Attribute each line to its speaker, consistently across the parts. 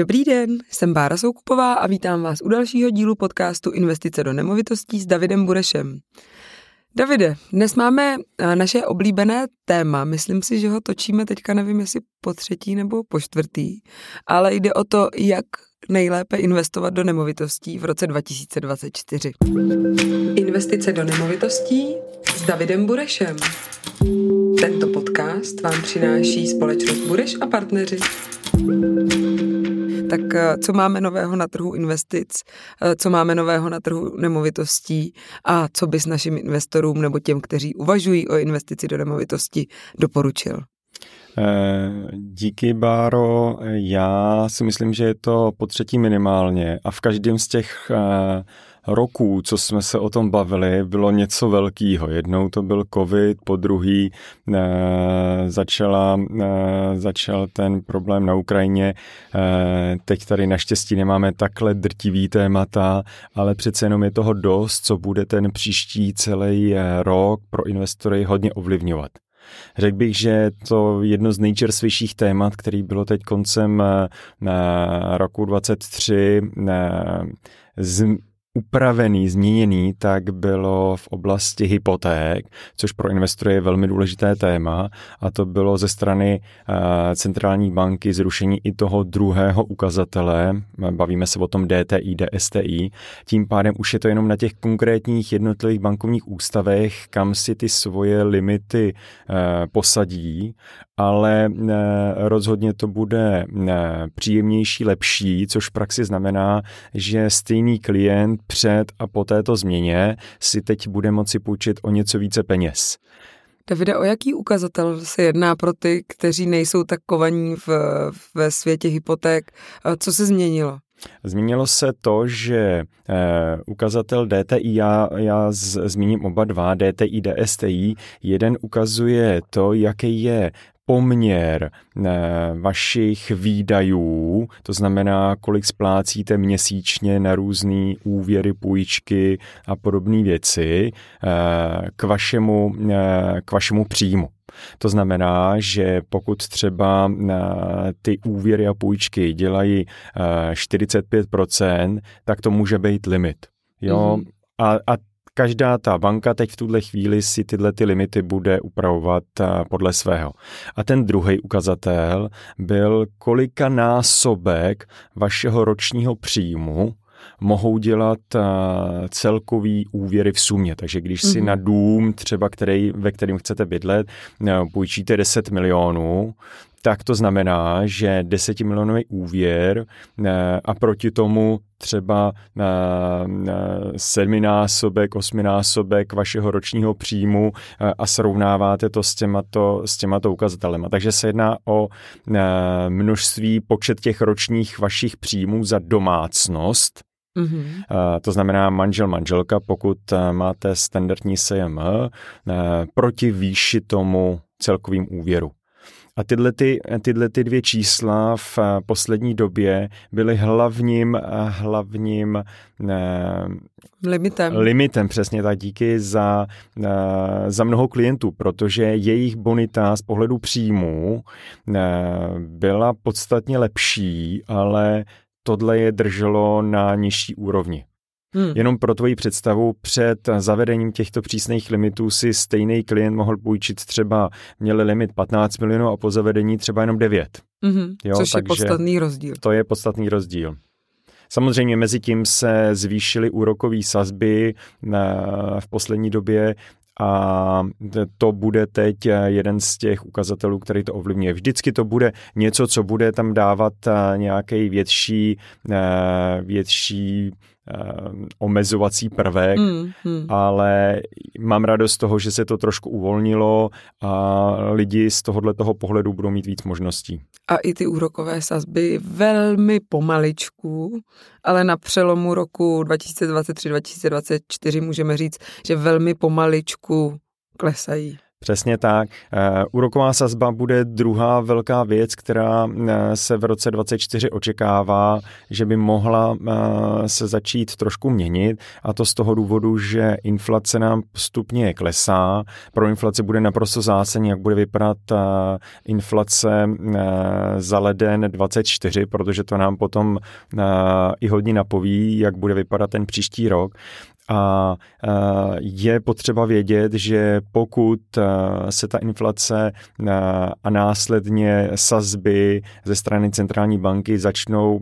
Speaker 1: Dobrý den, jsem Bára Soukupová a vítám vás u dalšího dílu podcastu Investice do nemovitostí s Davidem Burešem. Davide, dnes máme eh, naše oblíbené téma. Myslím si, že ho točíme teďka, nevím, jestli po třetí nebo po čtvrtý, ale jde o to, jak nejlépe investovat do nemovitostí v roce 2024. Investice do nemovitostí s Davidem Burešem. Tento podcast vám přináší společnost Bureš a partneři. Tak eh, co máme nového na trhu investic, eh, co máme nového na trhu nemovitostí a co bys našim investorům nebo těm, kteří uvažují o investici do nemovitosti, doporučil?
Speaker 2: Eh, díky, Báro. Já si myslím, že je to po třetí minimálně a v každém z těch roků, co jsme se o tom bavili, bylo něco velkého. Jednou to byl covid, po druhý e, začala, e, začal ten problém na Ukrajině. E, teď tady naštěstí nemáme takhle drtivý témata, ale přece jenom je toho dost, co bude ten příští celý rok pro investory hodně ovlivňovat. Řekl bych, že to jedno z nejčerstvějších témat, který bylo teď koncem roku 23 z, upravený, změněný, tak bylo v oblasti hypoték, což pro investory je velmi důležité téma. A to bylo ze strany uh, centrální banky zrušení i toho druhého ukazatele, bavíme se o tom DTI, DSTI, tím pádem už je to jenom na těch konkrétních jednotlivých bankovních ústavech, kam si ty svoje limity uh, posadí ale eh, rozhodně to bude eh, příjemnější, lepší, což v praxi znamená, že stejný klient před a po této změně si teď bude moci půjčit o něco více peněz.
Speaker 1: Davide, o jaký ukazatel se jedná pro ty, kteří nejsou tak kovaní v, ve světě hypoték? Co se změnilo?
Speaker 2: Zmínilo se to, že eh, ukazatel DTI, já, já z, zmíním oba dva, DTI, DSTI, jeden ukazuje to, jaký je poměr eh, vašich výdajů, to znamená, kolik splácíte měsíčně na různé úvěry, půjčky a podobné věci eh, k vašemu, eh, k vašemu příjmu. To znamená, že pokud třeba ty úvěry a půjčky dělají 45%, tak to může být limit. Jo? Mm-hmm. A, a každá ta banka teď v tuhle chvíli si tyhle ty limity bude upravovat eh, podle svého. A ten druhý ukazatel byl, kolika násobek vašeho ročního příjmu mohou dělat uh, celkový úvěry v sumě. Takže když si mm-hmm. na dům, třeba který, ve kterém chcete bydlet, uh, půjčíte 10 milionů, tak to znamená, že desetimilionový úvěr eh, a proti tomu třeba eh, eh, sedminásobek, osminásobek vašeho ročního příjmu a srovnáváte to s těmato, s těmato ukazatelema. Takže se jedná o množství, počet těch ročních vašich příjmů za domácnost, Mm-hmm. To znamená manžel, manželka, pokud máte standardní SJM, proti výši tomu celkovým úvěru. A tyhle, ty, tyhle ty dvě čísla v eh, poslední době byly hlavním, eh, hlavním
Speaker 1: ne, limitem.
Speaker 2: limitem, přesně tak, díky za, eh, za mnoho klientů, protože jejich bonita z pohledu příjmů byla podstatně lepší, ale tohle je drželo na nižší úrovni. Hmm. Jenom pro tvoji představu, před zavedením těchto přísných limitů si stejný klient mohl půjčit třeba, měli limit 15 milionů a po zavedení třeba jenom 9.
Speaker 1: Hmm. Jo, Což je podstatný rozdíl.
Speaker 2: To je podstatný rozdíl. Samozřejmě mezi tím se zvýšily úrokové sazby v poslední době a to bude teď jeden z těch ukazatelů, který to ovlivňuje. Vždycky to bude něco, co bude tam dávat nějaký větší, větší uh, omezovací prvek, mm, mm. ale mám radost z toho, že se to trošku uvolnilo a lidi z tohohle toho pohledu budou mít víc možností.
Speaker 1: A i ty úrokové sazby velmi pomaličku, ale na přelomu roku 2023-2024 můžeme říct, že velmi pomaličku klesají.
Speaker 2: Přesně tak. Eh, úroková sazba bude druhá velká věc, která eh, se v roce 2024 očekává, že by mohla eh, se začít trošku měnit a to z toho důvodu, že inflace nám postupně klesá. Pro inflaci bude naprosto zásadní, jak bude vypadat inflace za leden 24, protože to nám potom i hodně napoví, jak bude vypadat ten příští rok. A je potřeba vědět, že pokud se ta inflace a následně sazby ze strany centrální banky začnou,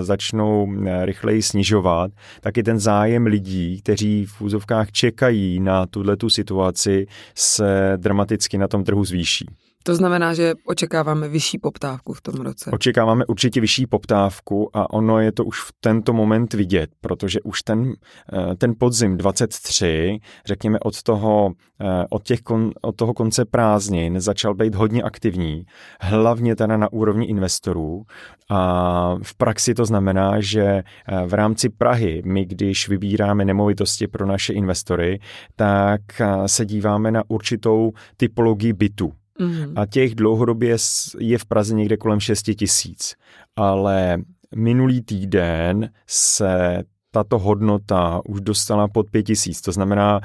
Speaker 2: začnou rychleji snižovat, tak i ten zájem lidí, kteří v úzovkách čekají na tuhle tu situaci, se dramaticky na tom trhu zvýší.
Speaker 1: To znamená, že očekáváme vyšší poptávku v tom roce.
Speaker 2: Očekáváme určitě vyšší poptávku a ono je to už v tento moment vidět, protože už ten, eh, ten podzim 23, řekněme od toho, eh, od, těch kon, od toho konce prázdnin, začal být hodně aktivní, hlavně teda na úrovni investorů. A v praxi to znamená, že eh, v rámci Prahy, my když vybíráme nemovitosti pro naše investory, tak se díváme na určitou typologii bytu. Mm-hmm. A těch dlouhodobě je v Praze někde kolem 6 tisíc. Ale minulý týden se tato hodnota už dostala pod 5 tisíc, to znamená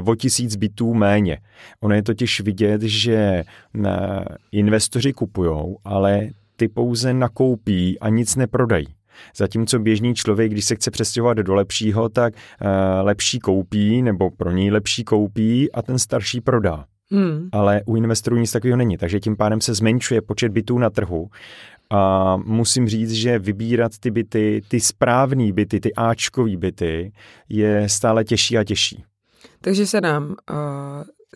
Speaker 2: uh, o tisíc bytů méně. Ono je totiž vidět, že uh, investoři kupují, ale ty pouze nakoupí a nic neprodají. Zatímco běžný člověk, když se chce přestěhovat do lepšího, tak uh, lepší koupí, nebo pro něj lepší koupí a ten starší prodá. Hmm. Ale u investorů nic takového není, takže tím pádem se zmenšuje počet bytů na trhu a musím říct, že vybírat ty byty, ty správné byty, ty Ačkový byty, je stále těžší a těžší.
Speaker 1: Takže se nám uh,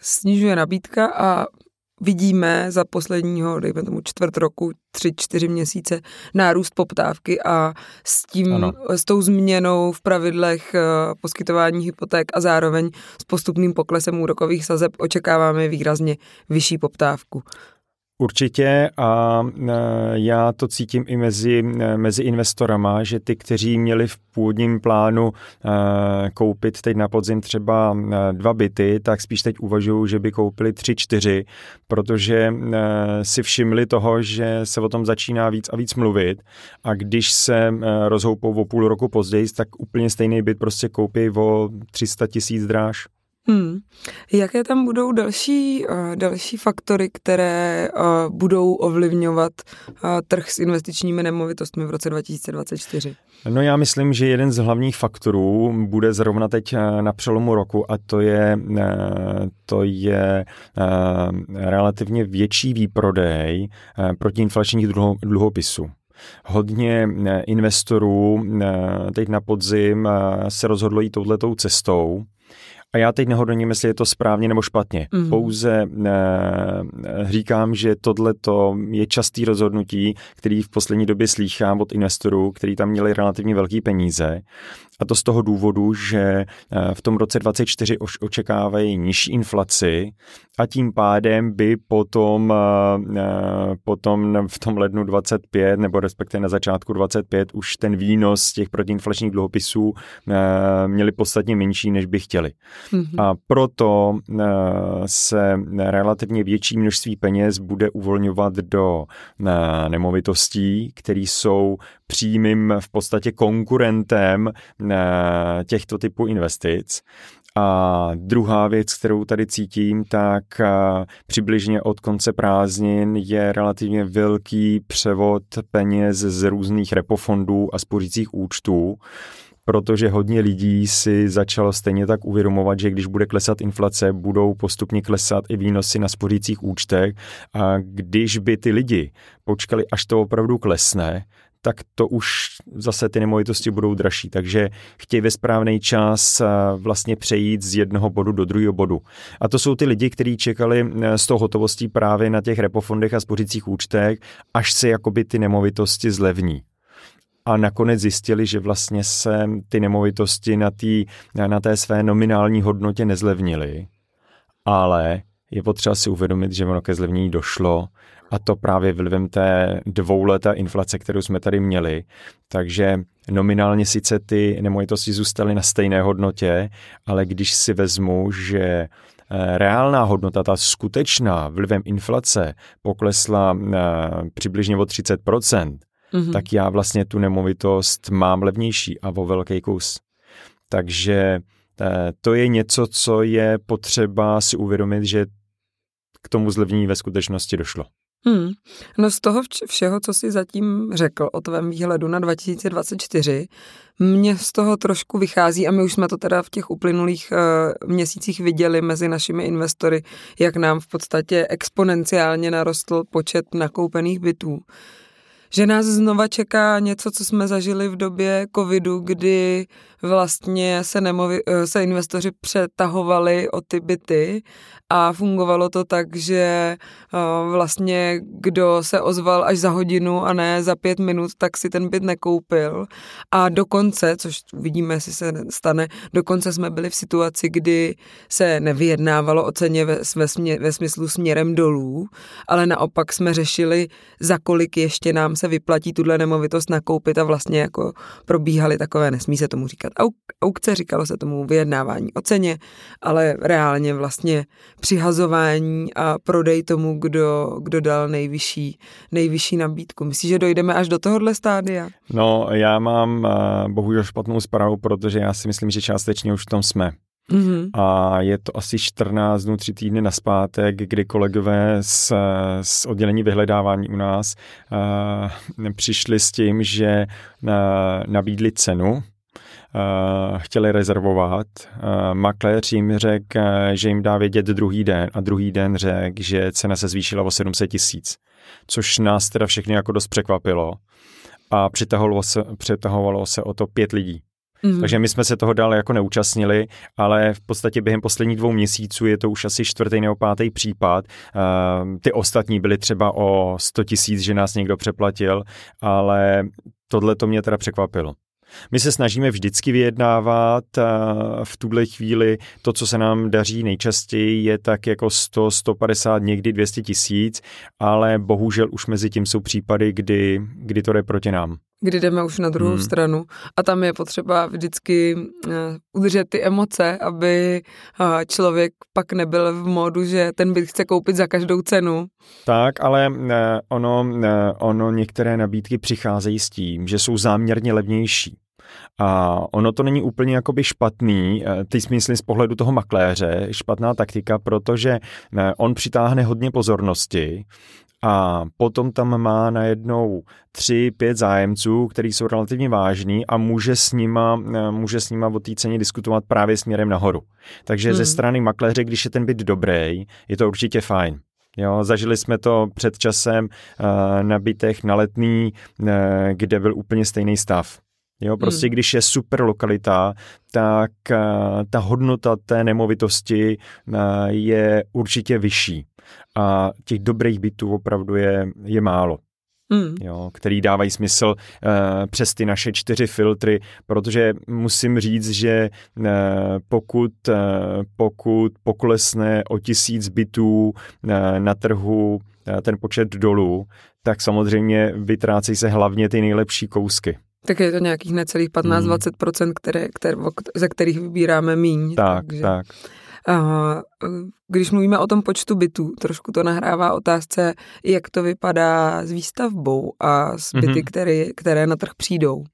Speaker 1: snižuje nabídka a vidíme za posledního, dejme tomu čtvrt roku, tři, čtyři měsíce nárůst poptávky a s tím, ano. s tou změnou v pravidlech eh, poskytování hypoték a zároveň s postupným poklesem úrokových sazeb očekáváme výrazně vyšší poptávku.
Speaker 2: Určitě a e, já to cítím i mezi, e, mezi investorama, že ty, kteří měli v původním plánu e, koupit teď na podzim třeba dva byty, tak spíš teď uvažují, že by koupili tři, čtyři, protože si všimli toho, že se o tom začíná víc a víc mluvit a když se rozhoupou o půl roku později, tak úplně stejný byt prostě koupí o 300 tisíc dráž.
Speaker 1: Hmm. Jaké tam budou další, uh, další faktory, které uh, budou ovlivňovat uh, trh s investičními nemovitostmi v roce 2024?
Speaker 2: No já myslím, že jeden z hlavních faktorů bude zrovna teď na přelomu roku a to je, to je relativně větší výprodej protiinflačních dluhopisů. Hodně investorů teď na podzim se rozhodlo jít touhletou cestou a já teď nehodnoním, jestli je to správně nebo špatně. Mm. Pouze e, říkám, že tohle je častý rozhodnutí, který v poslední době slýchám od investorů, kteří tam měli relativně velké peníze. A to z toho důvodu, že eh, v tom roce 2024 očekávají nižší inflaci a tím pádem by potom, eh, potom v tom lednu 25 nebo respektive na začátku 25 už ten výnos těch protiinflačních dluhopisů měli podstatně menší, než by chtěli. Mm-hmm. A proto eh, se relativně větší množství peněz bude uvolňovat do eh, nemovitostí, které jsou přímým v podstatě konkurentem eh, těchto typů investic. A druhá věc, kterou tady cítím, tak přibližně od konce prázdnin je relativně velký převod peněz z různých repofondů a spořících účtů protože hodně lidí si začalo stejně tak uvědomovat, že když bude klesat inflace, budou postupně klesat i výnosy na spořících účtech a když by ty lidi počkali, až to opravdu klesne, tak to už zase ty nemovitosti budou dražší. Takže chtějí ve správný čas vlastně přejít z jednoho bodu do druhého bodu. A to jsou ty lidi, kteří čekali z toho hotovostí právě na těch repofondech a spořících účtech, až se jakoby ty nemovitosti zlevní a nakonec zjistili, že vlastně se ty nemovitosti na, tý, na té své nominální hodnotě nezlevnily, ale je potřeba si uvědomit, že ono ke zlevnění došlo a to právě vlivem té dvouleté inflace, kterou jsme tady měli. Takže nominálně sice ty nemovitosti zůstaly na stejné hodnotě, ale když si vezmu, že reálná hodnota, ta skutečná vlivem inflace poklesla přibližně o 30%, mm-hmm. tak já vlastně tu nemovitost mám levnější a o velký kus. Takže to je něco, co je potřeba si uvědomit, že k tomu zlevnění ve skutečnosti došlo.
Speaker 1: Hmm. No z toho všeho, co jsi zatím řekl o tvém výhledu na 2024, mně z toho trošku vychází a my už jsme to teda v těch uplynulých uh, měsících viděli mezi našimi investory, jak nám v podstatě exponenciálně narostl počet nakoupených bytů že nás znova čeká něco, co jsme zažili v době covidu, kdy vlastně se, nemovi, eh, se investoři přetahovali o ty byty a fungovalo to tak, že eh, vlastně kdo se ozval až za hodinu a ne za pět minut, tak si ten byt nekoupil. A dokonce, což uvidíme, jestli se stane, dokonce jsme byli v situaci, kdy se nevyjednávalo o ceně ve, ve, ve smyslu směrem dolů, ale naopak jsme řešili, za kolik ještě nám se vyplatí tuhle nemovitost nakoupit a vlastně jako probíhaly takové, nesmí se tomu říkat aukce, říkalo se tomu vyjednávání o ceně, ale reálně vlastně přihazování a prodej tomu, kdo, kdo dal nejvyšší, nejvyšší nabídku. Myslíš, že dojdeme až do tohohle stádia?
Speaker 2: No, já mám uh, bohužel špatnou zprávu, protože já si myslím, že částečně už v tom jsme. Mm-hmm. A je to asi 14 dnů, 3 týdny naspátek, kdy kolegové z, z oddělení vyhledávání u nás uh, přišli s tím, že uh, nabídli cenu, uh, chtěli rezervovat. Uh, makléř jim řekl, že jim dá vědět druhý den a druhý den řekl, že cena se zvýšila o 700 tisíc, což nás teda všechny jako dost překvapilo a přitahovalo se, přitahovalo se o to pět lidí. Mm. Takže my jsme se toho dál jako neúčastnili, ale v podstatě během posledních dvou měsíců je to už asi čtvrtý nebo pátý případ. Uh, ty ostatní byly třeba o 100 tisíc, že nás někdo přeplatil, ale tohle to mě teda překvapilo. My se snažíme vždycky vyjednávat v tuhle chvíli to, co se nám daří nejčastěji, je tak jako 100, 150, někdy 200 tisíc, ale bohužel už mezi tím jsou případy, kdy, kdy to jde proti nám
Speaker 1: kdy jdeme už na druhou hmm. stranu a tam je potřeba vždycky uh, udržet ty emoce, aby uh, člověk pak nebyl v módu, že ten byt chce koupit za každou cenu.
Speaker 2: Tak, ale uh, ono, ono některé nabídky přicházejí s tím, že jsou záměrně levnější. A ono to není úplně jakoby špatný, eh, ty smysly z pohledu toho makléře, špatná taktika, protože eh, on přitáhne hodně pozornosti a potom tam má najednou tři, pět zájemců, který jsou relativně vážní a může s nima, eh, může s nima o té ceně diskutovat právě směrem nahoru. Takže hmm. ze strany makléře, když je ten byt dobrý, je to určitě fajn. Jo, zažili jsme to před časem uh, na bytech na letný, uh, kde byl úplně stejný stav. Jo, prostě hmm. když je super lokalita, tak uh, ta hodnota té nemovitosti uh, je určitě vyšší. A těch dobrých bytů opravdu je, je málo. Hmm. Jo, který dávají smysl uh, přes ty naše čtyři filtry, protože musím říct, že uh, pokud, uh, pokud poklesne o tisíc bytů uh, na trhu uh, ten počet dolů, tak samozřejmě vytrácejí se hlavně ty nejlepší kousky.
Speaker 1: Tak je to nějakých necelých 15-20%, hmm. které, které, ze kterých vybíráme míň.
Speaker 2: Tak, takže. tak.
Speaker 1: A když mluvíme o tom počtu bytů, trošku to nahrává otázce, jak to vypadá s výstavbou a s byty, mm-hmm. které, které na trh přijdou.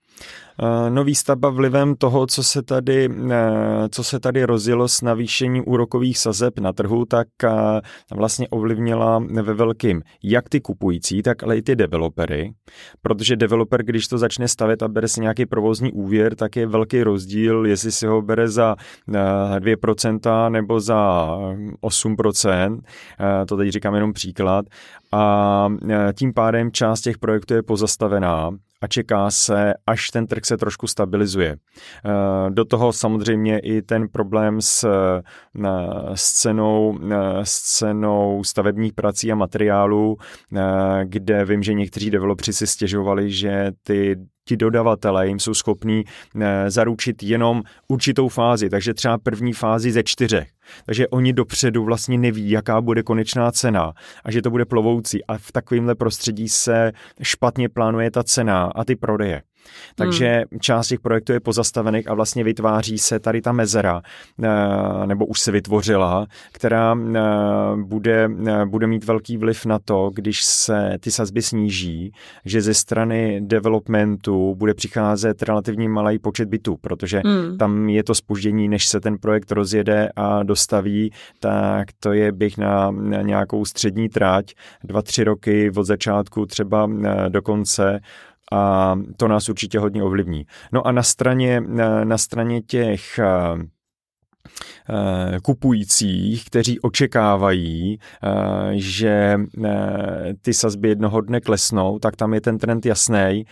Speaker 2: Eh, nový stavba vlivem toho, co se tady, eh, co se tady rozjelo s navýšením úrokových sazeb na trhu, tak eh, vlastně ovlivnila ve velkým jak ty kupující, tak ale i ty developery, protože developer, když to začne stavět a bere si nějaký provozní úvěr, tak je velký rozdíl, jestli si ho bere za 2% nebo za 8%, to teď říkám jenom příklad, a tím pádem část těch projektů je pozastavená a čeká se, až ten trh se trošku stabilizuje. Eh, do toho samozřejmě i ten problém s, eh, s, cenou, eh, s cenou stavebních prací a materiálů, kde vím, že někteří developři si stěžovali, že ty ti dodavatelé jim jsou schopní zaručit jenom určitou fázi, takže třeba první fázi ze čtyřech. Takže oni dopředu vlastně neví, jaká bude konečná cena a že to bude plovoucí a v takovémhle prostředí se špatně plánuje ta cena a ty prodeje. Takže hmm. část těch projektů je pozastavených a vlastně vytváří se tady ta mezera, eh, nebo už se vytvořila, která eh, bude, eh, bude mít velký vliv na to, když se ty sazby sníží, že ze strany developmentu bude přicházet relativně malý počet bytů, protože hmm. tam je to spoždění, než se ten projekt rozjede a dostaví, tak to je běh na, na nějakou střední tráť, dva, tři roky od začátku třeba do konce a to nás určitě hodně ovlivní. No a na straně, na straně těch Eh, kupujících, kteří očekávají, eh, že eh, ty sazby jednoho dne klesnou, tak tam je ten trend jasný.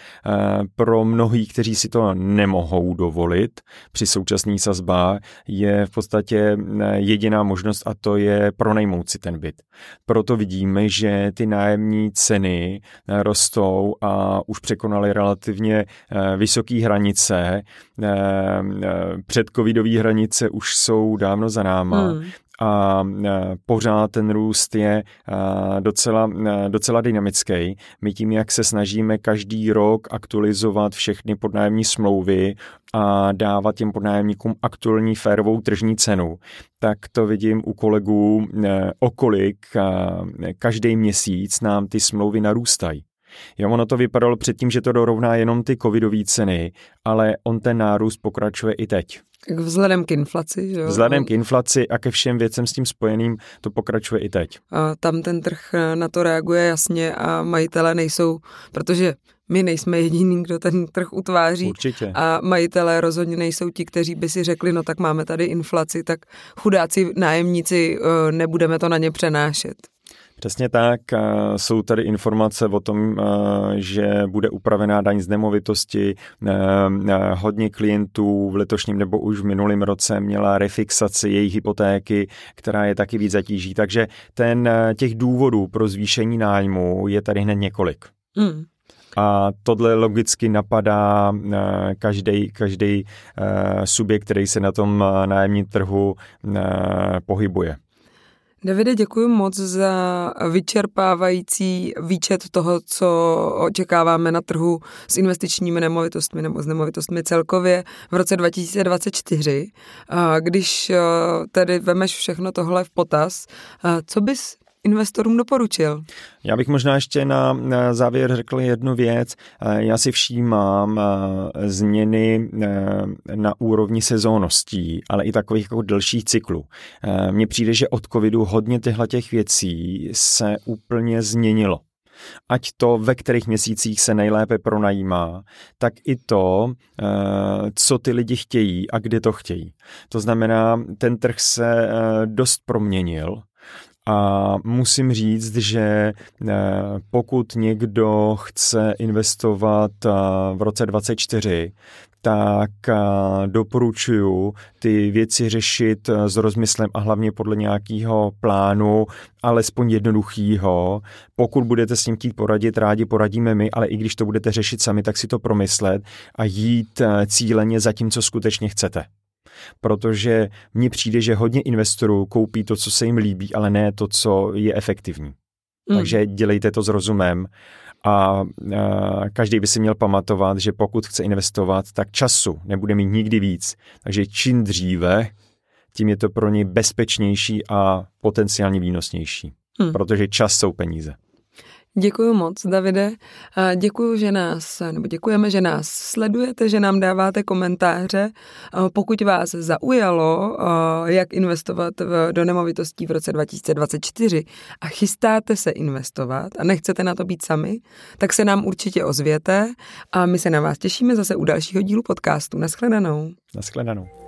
Speaker 2: Pro mnohý, kteří si to nemohou dovolit při současných sazbách, je v podstatě jediná možnost a to je pronajmout si ten byt. Proto vidíme, že ty nájemní ceny rostou a už překonaly relativně vysoké hranice. Předcovidové hranice už jsou dávno za náma. Hmm a pořád ten růst je docela, docela dynamický. My tím, jak se snažíme každý rok aktualizovat všechny podnájemní smlouvy a dávat těm podnájemníkům aktuální férovou tržní cenu, tak to vidím u kolegů, okolik každý měsíc nám ty smlouvy narůstají. Jo, ono to vypadalo předtím, že to dorovná jenom ty covidové ceny, ale on ten nárůst pokračuje i teď.
Speaker 1: Vzhledem k inflaci, že jo?
Speaker 2: Vzhledem k inflaci a ke všem věcem s tím spojeným to pokračuje i teď.
Speaker 1: A tam ten trh na to reaguje jasně a majitele nejsou, protože my nejsme jediný, kdo ten trh utváří.
Speaker 2: Určitě.
Speaker 1: A majitelé rozhodně nejsou ti, kteří by si řekli, no tak máme tady inflaci, tak chudáci nájemníci, eh, nebudeme to na ně přenášet.
Speaker 2: Přesně tak. Jsou tady informace o tom, že bude upravená daň z nemovitosti. Hodně klientů v letošním nebo už v minulém roce měla refixaci jejich hypotéky, která je taky víc zatíží. Takže ten, těch důvodů pro zvýšení nájmu je tady hned několik. Mm. A tohle logicky napadá každý, každý subjekt, který se na tom nájemním trhu pohybuje.
Speaker 1: Davide, děkuji moc za vyčerpávající výčet toho, co očekáváme na trhu s investičními nemovitostmi nebo s nemovitostmi celkově v roce 2024. Když eh, tedy vemeš všechno tohle v potaz, eh, co bys investorům doporučil?
Speaker 2: Já bych možná ještě na, závěr řekl jednu věc. Eh, já si všímám eh, změny eh, na úrovni sezónností, ale i takových jako delších cyklů. Mně přijde, že od covidu hodně těchto těch věcí se úplně změnilo ať to, ve kterých měsících se nejlépe pronajímá, tak i to, co ty lidi chtějí a kde to chtějí. To znamená, ten trh se dost proměnil a musím říct, že eh, pokud někdo chce investovat eh, v roce 2024, tak eh, doporučuju ty věci řešit s rozmyslem a hlavně podle nějakého plánu, alespoň jednoduchýho. Pokud budete s ním chtít poradit, rádi poradíme my, ale i když to budete řešit sami, tak si to promyslet a jít cíleně za tím, co skutečně chcete protože mně přijde, že hodně investorů koupí to, co se jim líbí, ale ne to, co je efektivní. Mm. Takže dělejte to s rozumem a, a každý by si měl pamatovat, že pokud chce investovat, tak času nebude mít nikdy víc. Takže čím dříve, tím je to pro ně bezpečnější a potenciálně výnosnější. Hmm. Protože čas jsou peníze.
Speaker 1: Děkuji moc, Davide. Děkuji, že nás, nebo děkujeme, že nás sledujete, že nám dáváte komentáře. Pokud vás zaujalo, jak investovat do nemovitostí v roce 2024 a chystáte se investovat a nechcete na to být sami, tak se nám určitě ozvěte a my se na vás těšíme zase u dalšího dílu podcastu. Naschledanou.
Speaker 2: Naschledanou.